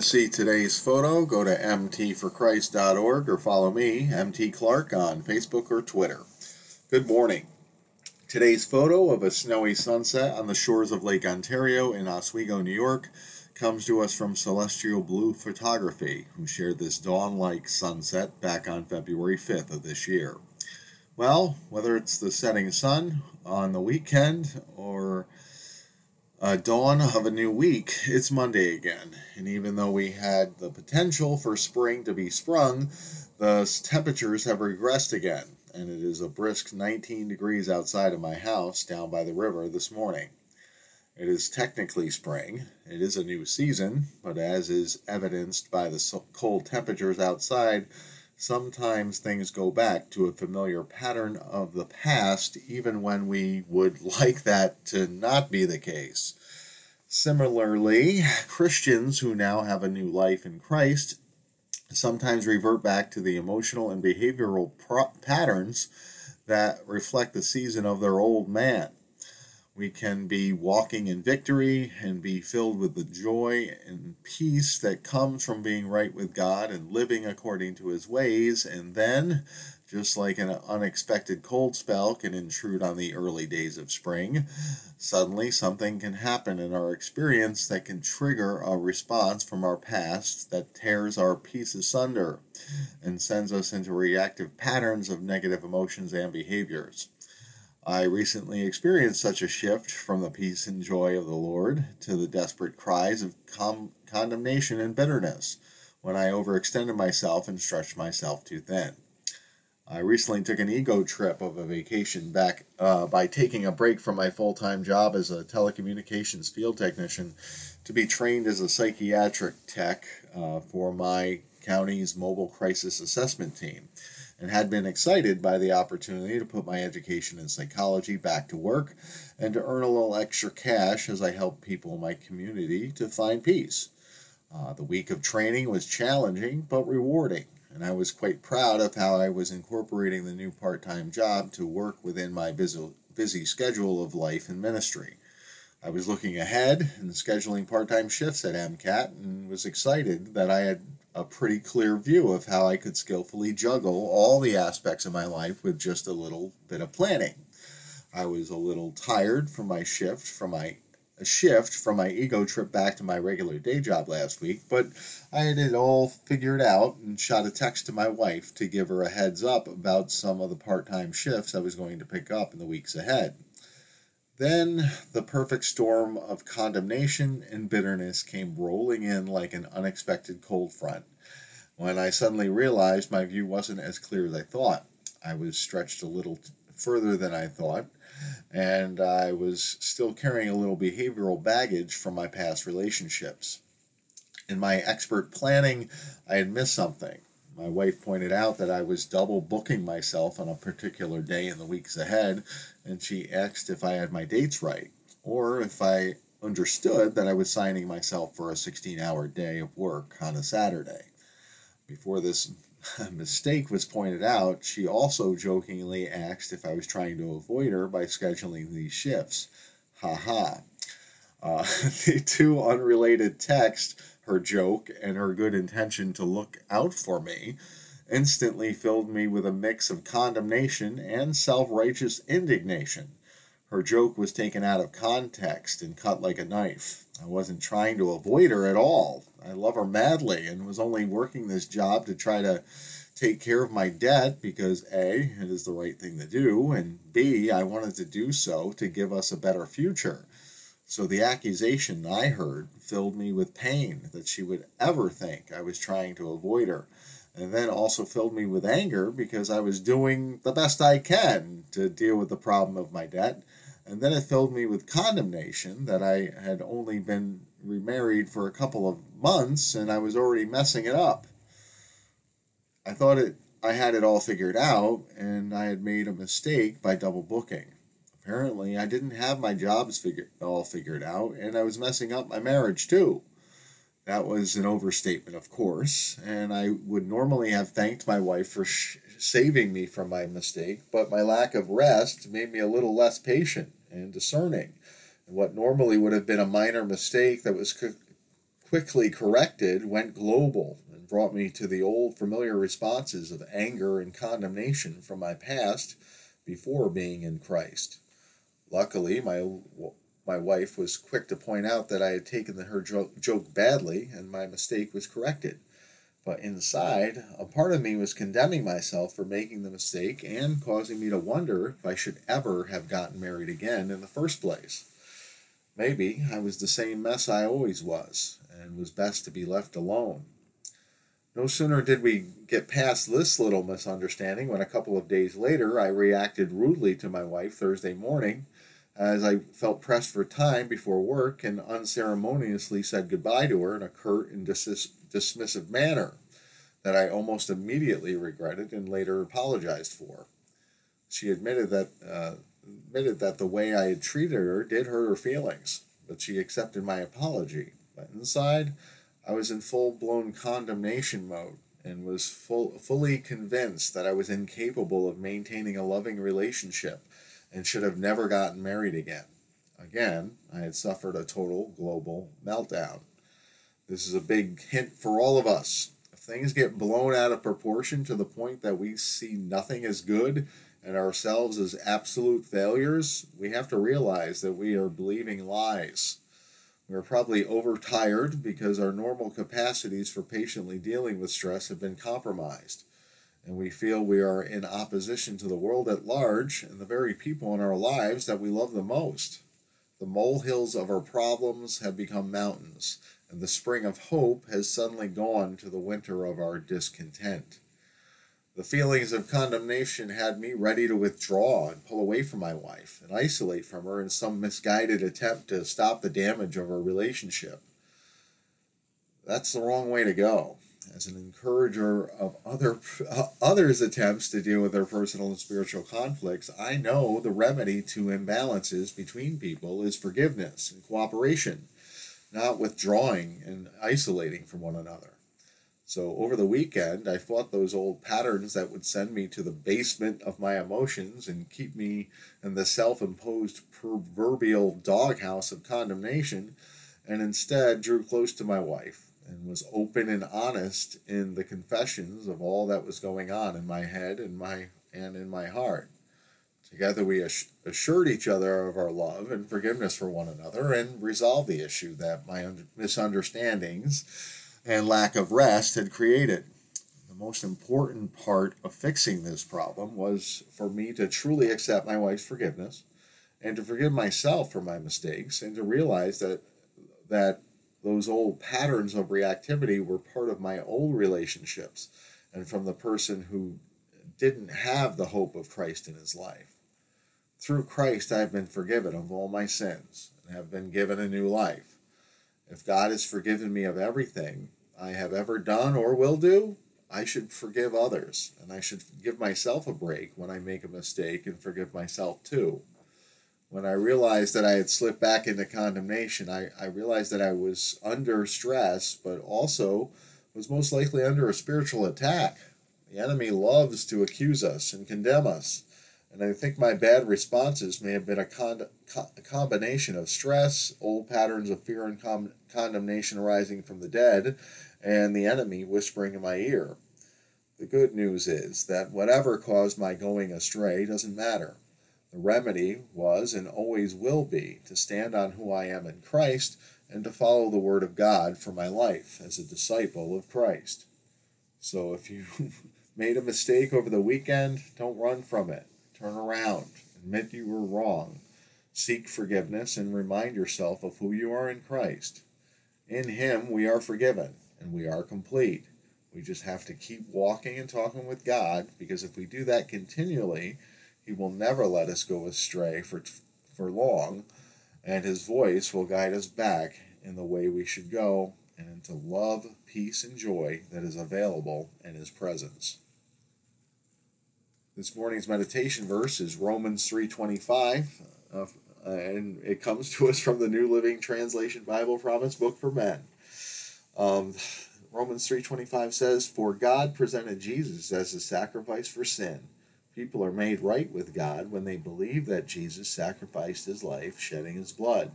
See today's photo, go to mtforchrist.org or follow me, MT Clark, on Facebook or Twitter. Good morning. Today's photo of a snowy sunset on the shores of Lake Ontario in Oswego, New York, comes to us from Celestial Blue Photography, who shared this dawn like sunset back on February 5th of this year. Well, whether it's the setting sun on the weekend or a dawn of a new week, it's Monday again. And even though we had the potential for spring to be sprung, the temperatures have regressed again, and it is a brisk 19 degrees outside of my house down by the river this morning. It is technically spring. It is a new season, but as is evidenced by the cold temperatures outside, sometimes things go back to a familiar pattern of the past, even when we would like that to not be the case. Similarly, Christians who now have a new life in Christ sometimes revert back to the emotional and behavioral pro- patterns that reflect the season of their old man. We can be walking in victory and be filled with the joy and peace that comes from being right with God and living according to His ways. And then, just like an unexpected cold spell can intrude on the early days of spring, suddenly something can happen in our experience that can trigger a response from our past that tears our peace asunder and sends us into reactive patterns of negative emotions and behaviors. I recently experienced such a shift from the peace and joy of the Lord to the desperate cries of com- condemnation and bitterness when I overextended myself and stretched myself too thin. I recently took an ego trip of a vacation back uh, by taking a break from my full time job as a telecommunications field technician to be trained as a psychiatric tech uh, for my county's mobile crisis assessment team and had been excited by the opportunity to put my education in psychology back to work and to earn a little extra cash as I helped people in my community to find peace. Uh, the week of training was challenging but rewarding, and I was quite proud of how I was incorporating the new part time job to work within my busy, busy schedule of life and ministry. I was looking ahead and scheduling part time shifts at MCAT and was excited that I had a pretty clear view of how I could skillfully juggle all the aspects of my life with just a little bit of planning. I was a little tired from my shift from my a shift from my ego trip back to my regular day job last week, but I had it all figured out and shot a text to my wife to give her a heads up about some of the part-time shifts I was going to pick up in the weeks ahead. Then the perfect storm of condemnation and bitterness came rolling in like an unexpected cold front. When I suddenly realized my view wasn't as clear as I thought, I was stretched a little further than I thought, and I was still carrying a little behavioral baggage from my past relationships. In my expert planning, I had missed something. My wife pointed out that I was double booking myself on a particular day in the weeks ahead, and she asked if I had my dates right, or if I understood that I was signing myself for a 16 hour day of work on a Saturday. Before this mistake was pointed out, she also jokingly asked if I was trying to avoid her by scheduling these shifts. Ha ha. Uh, the two unrelated texts her joke and her good intention to look out for me instantly filled me with a mix of condemnation and self righteous indignation. Her joke was taken out of context and cut like a knife. I wasn't trying to avoid her at all. I love her madly and was only working this job to try to take care of my debt because A, it is the right thing to do, and B, I wanted to do so to give us a better future. So the accusation I heard filled me with pain that she would ever think I was trying to avoid her. And then also filled me with anger because I was doing the best I can to deal with the problem of my debt. And then it filled me with condemnation that I had only been remarried for a couple of months and I was already messing it up. I thought it I had it all figured out and I had made a mistake by double booking. Apparently, I didn't have my jobs figured, all figured out, and I was messing up my marriage too. That was an overstatement, of course, and I would normally have thanked my wife for sh- saving me from my mistake, but my lack of rest made me a little less patient and discerning. And what normally would have been a minor mistake that was quickly corrected, went global and brought me to the old familiar responses of anger and condemnation from my past before being in Christ. Luckily, my my wife was quick to point out that I had taken her joke badly and my mistake was corrected. But inside, a part of me was condemning myself for making the mistake and causing me to wonder if I should ever have gotten married again in the first place. Maybe I was the same mess I always was, and was best to be left alone. No sooner did we get past this little misunderstanding when a couple of days later I reacted rudely to my wife Thursday morning as I felt pressed for time before work and unceremoniously said goodbye to her in a curt and dis- dismissive manner that I almost immediately regretted and later apologized for. She admitted that uh, admitted that the way I had treated her did hurt her feelings, but she accepted my apology. But inside, I was in full blown condemnation mode and was full, fully convinced that I was incapable of maintaining a loving relationship and should have never gotten married again. Again, I had suffered a total global meltdown. This is a big hint for all of us. If things get blown out of proportion to the point that we see nothing as good and ourselves as absolute failures, we have to realize that we are believing lies. We're probably overtired because our normal capacities for patiently dealing with stress have been compromised and we feel we are in opposition to the world at large and the very people in our lives that we love the most. The molehills of our problems have become mountains, and the spring of hope has suddenly gone to the winter of our discontent. The feelings of condemnation had me ready to withdraw and pull away from my wife and isolate from her in some misguided attempt to stop the damage of our relationship. That's the wrong way to go as an encourager of other uh, others' attempts to deal with their personal and spiritual conflicts, I know the remedy to imbalances between people is forgiveness and cooperation, not withdrawing and isolating from one another. So over the weekend, I fought those old patterns that would send me to the basement of my emotions and keep me in the self-imposed proverbial doghouse of condemnation, and instead drew close to my wife and was open and honest in the confessions of all that was going on in my head and my and in my heart. Together we assured each other of our love and forgiveness for one another and resolved the issue that my misunderstandings and lack of rest had created. The most important part of fixing this problem was for me to truly accept my wife's forgiveness and to forgive myself for my mistakes and to realize that that those old patterns of reactivity were part of my old relationships and from the person who didn't have the hope of Christ in his life. Through Christ, I have been forgiven of all my sins and have been given a new life. If God has forgiven me of everything I have ever done or will do, I should forgive others, and I should give myself a break when I make a mistake and forgive myself too when I realized that I had slipped back into condemnation, I, I realized that I was under stress, but also was most likely under a spiritual attack. The enemy loves to accuse us and condemn us. And I think my bad responses may have been a, con- a combination of stress, old patterns of fear and com- condemnation arising from the dead, and the enemy whispering in my ear. The good news is that whatever caused my going astray doesn't matter. The remedy was and always will be to stand on who I am in Christ and to follow the Word of God for my life as a disciple of Christ. So if you made a mistake over the weekend, don't run from it. Turn around, admit you were wrong, seek forgiveness, and remind yourself of who you are in Christ. In Him, we are forgiven and we are complete. We just have to keep walking and talking with God because if we do that continually, he will never let us go astray for, for long, and His voice will guide us back in the way we should go and into love, peace, and joy that is available in His presence. This morning's meditation verse is Romans 3.25, uh, and it comes to us from the New Living Translation Bible Promise Book for Men. Um, Romans 3.25 says, For God presented Jesus as a sacrifice for sin, People are made right with God when they believe that Jesus sacrificed his life, shedding his blood.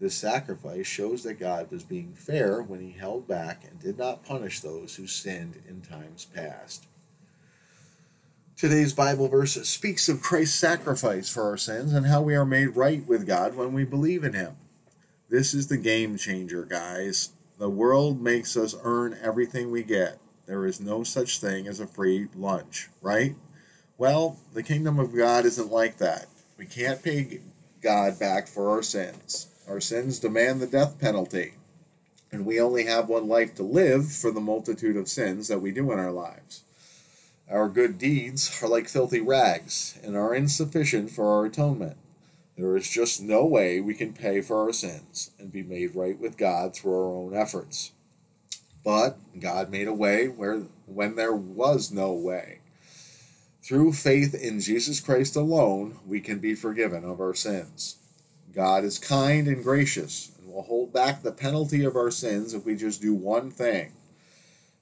This sacrifice shows that God was being fair when he held back and did not punish those who sinned in times past. Today's Bible verse speaks of Christ's sacrifice for our sins and how we are made right with God when we believe in him. This is the game changer, guys. The world makes us earn everything we get. There is no such thing as a free lunch, right? Well, the kingdom of God isn't like that. We can't pay God back for our sins. Our sins demand the death penalty. And we only have one life to live for the multitude of sins that we do in our lives. Our good deeds are like filthy rags and are insufficient for our atonement. There is just no way we can pay for our sins and be made right with God through our own efforts. But God made a way where when there was no way. Through faith in Jesus Christ alone, we can be forgiven of our sins. God is kind and gracious and will hold back the penalty of our sins if we just do one thing.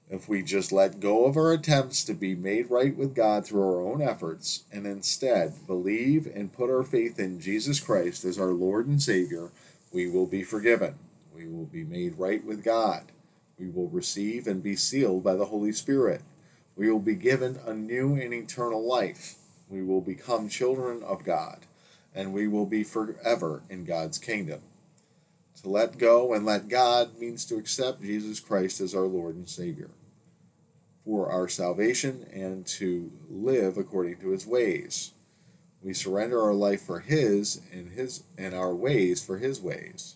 If we just let go of our attempts to be made right with God through our own efforts and instead believe and put our faith in Jesus Christ as our Lord and Savior, we will be forgiven. We will be made right with God. We will receive and be sealed by the Holy Spirit. We will be given a new and eternal life. We will become children of God, and we will be forever in God's kingdom. To let go and let God means to accept Jesus Christ as our Lord and Savior for our salvation and to live according to his ways. We surrender our life for his and his and our ways for his ways.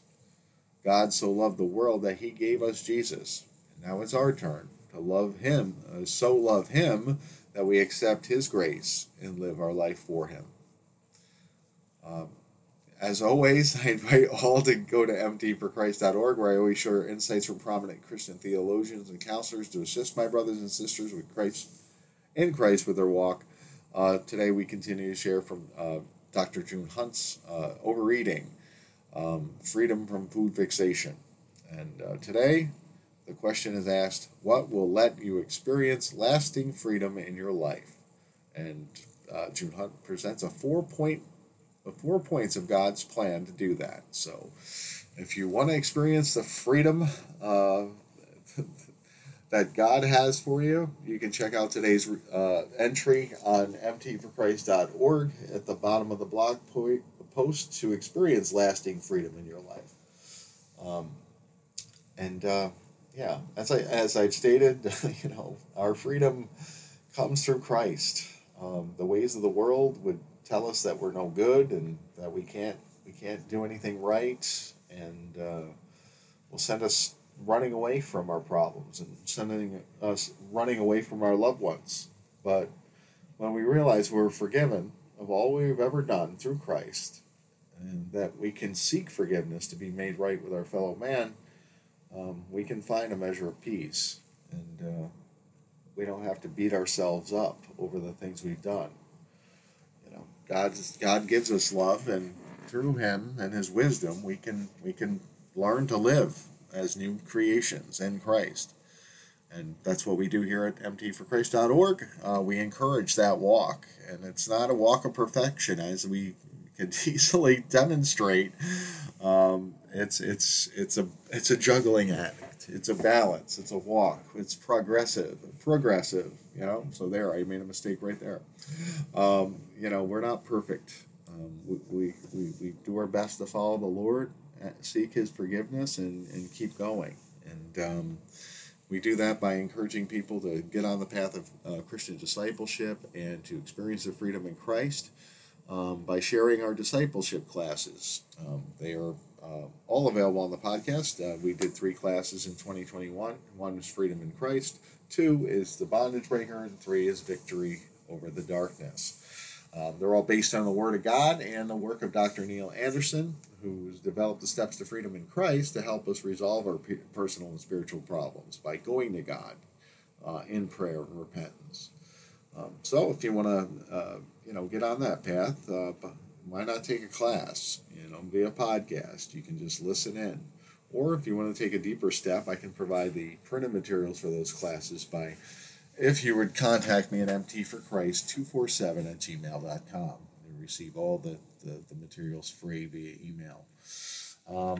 God so loved the world that he gave us Jesus. And now it's our turn love him, uh, so love him that we accept his grace and live our life for him. Um, as always, I invite all to go to mtforchrist.org where I always share insights from prominent Christian theologians and counselors to assist my brothers and sisters with Christ in Christ with their walk. Uh, today we continue to share from uh, Dr. June Hunt's uh, Overeating, um, Freedom from Food Fixation. And uh, today the question is asked, what will let you experience lasting freedom in your life? And uh, June Hunt presents a four point the four points of God's plan to do that. So, if you want to experience the freedom uh, that God has for you, you can check out today's uh, entry on mtforchrist.org at the bottom of the blog po- post to experience lasting freedom in your life. Um, and uh, yeah, as I as I've stated, you know, our freedom comes through Christ. Um, the ways of the world would tell us that we're no good and that we can't we can't do anything right, and uh, will send us running away from our problems and sending us running away from our loved ones. But when we realize we're forgiven of all we've ever done through Christ, and that we can seek forgiveness to be made right with our fellow man, um, we can find a measure of peace, and uh, we don't have to beat ourselves up over the things we've done. You know, God's God gives us love, and through Him and His wisdom, we can we can learn to live as new creations in Christ. And that's what we do here at mtforchrist.org. Uh, we encourage that walk, and it's not a walk of perfection, as we can easily demonstrate. Um, it's it's it's a it's a juggling act. It's a balance. It's a walk. It's progressive. Progressive. You know. So there, I made a mistake right there. Um, you know, we're not perfect. Um, we, we, we, we do our best to follow the Lord, uh, seek His forgiveness, and, and keep going. And um, we do that by encouraging people to get on the path of uh, Christian discipleship and to experience the freedom in Christ um, by sharing our discipleship classes. Um, they are uh, all available on the podcast. Uh, we did three classes in 2021. One is Freedom in Christ, two is The Bondage Breaker, and three is Victory over the Darkness. Um, they're all based on the Word of God and the work of Dr. Neil Anderson, who's developed the steps to freedom in Christ to help us resolve our personal and spiritual problems by going to God uh, in prayer and repentance. Um, so, if you want to, uh, you know, get on that path, uh, why not take a class? You know, via podcast. You can just listen in. Or if you want to take a deeper step, I can provide the printed materials for those classes by if you would contact me at mtforchrist247 at gmail.com. You receive all the, the, the materials free via email. Um,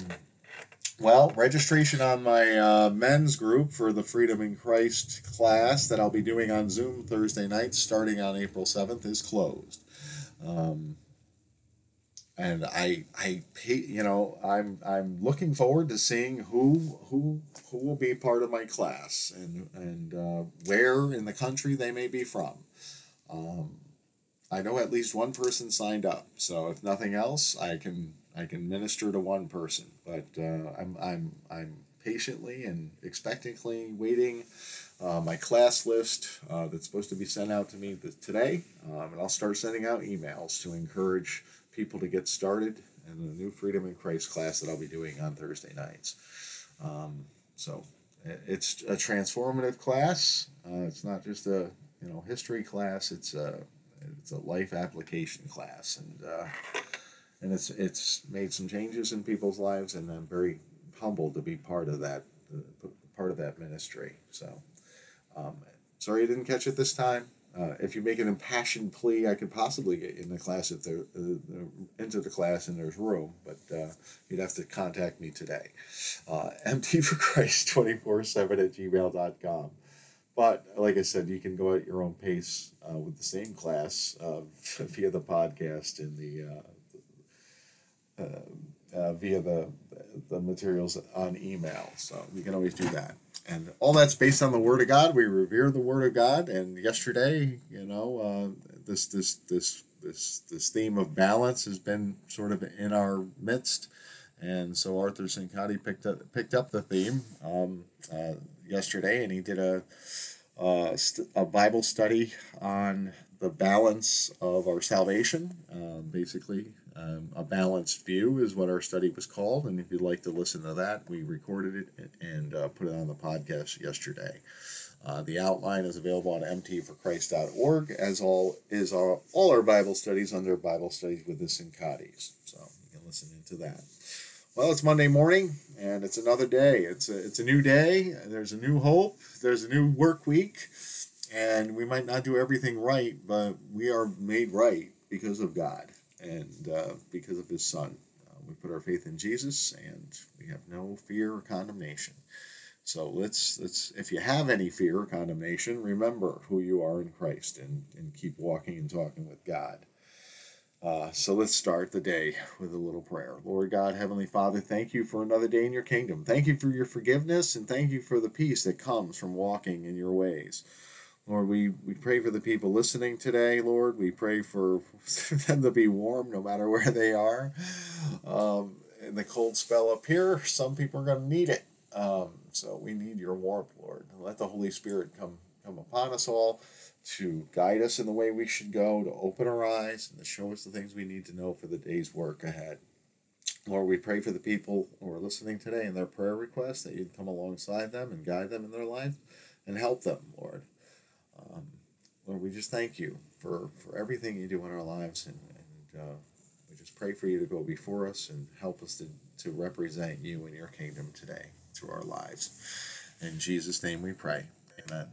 well, registration on my uh, men's group for the Freedom in Christ class that I'll be doing on Zoom Thursday nights starting on April 7th is closed. Um, and I, I, you know, I'm, I'm looking forward to seeing who, who, who will be part of my class and, and uh, where in the country they may be from. Um, I know at least one person signed up, so if nothing else, I can I can minister to one person, but uh, I'm, I'm, I'm patiently and expectantly waiting uh, my class list uh, that's supposed to be sent out to me today, um, and I'll start sending out emails to encourage people to get started in the new Freedom in Christ class that I'll be doing on Thursday nights. Um, so it's a transformative class. Uh, it's not just a you know history class. It's a it's a life application class, and uh, and it's it's made some changes in people's lives, and I'm very humbled to be part of that uh, part of that ministry. So, um, sorry you didn't catch it this time. Uh, if you make an impassioned plea, I could possibly get in the class if there uh, into the class and there's room, but uh, you'd have to contact me today. Uh, MT for Christ 24 7 at gmail.com. But like I said, you can go at your own pace uh, with the same class uh, via the podcast in the via the the materials on email. So you can always do that. And all that's based on the Word of God. We revere the Word of God. And yesterday, you know, uh, this this this this this theme of balance has been sort of in our midst. And so Arthur Cincotti picked up picked up the theme um, uh, yesterday, and he did a uh, st- a Bible study on the balance of our salvation, uh, basically um, a balanced view is what our study was called, and if you'd like to listen to that, we recorded it and uh, put it on the podcast yesterday. Uh, the outline is available on mtforchrist.org, as all is our, all our Bible studies under Bible Studies with the Cincotis. So you can listen into that. Well, it's Monday morning, and it's another day. It's a, it's a new day. There's a new hope. There's a new work week, and we might not do everything right, but we are made right because of God and uh, because of his son. Uh, we put our faith in Jesus and we have no fear or condemnation. So let's let's if you have any fear or condemnation, remember who you are in Christ and, and keep walking and talking with God. Uh, so let's start the day with a little prayer. Lord God, Heavenly Father, thank you for another day in your kingdom. Thank you for your forgiveness and thank you for the peace that comes from walking in your ways. Lord, we, we pray for the people listening today, Lord. We pray for them to be warm no matter where they are. Um, in the cold spell up here, some people are going to need it. Um, so we need your warmth, Lord. Let the Holy Spirit come, come upon us all to guide us in the way we should go, to open our eyes, and to show us the things we need to know for the day's work ahead. Lord, we pray for the people who are listening today and their prayer requests that you'd come alongside them and guide them in their life and help them, Lord. Um, Lord, we just thank you for, for everything you do in our lives, and, and uh, we just pray for you to go before us and help us to, to represent you in your kingdom today through our lives. In Jesus' name we pray. Amen.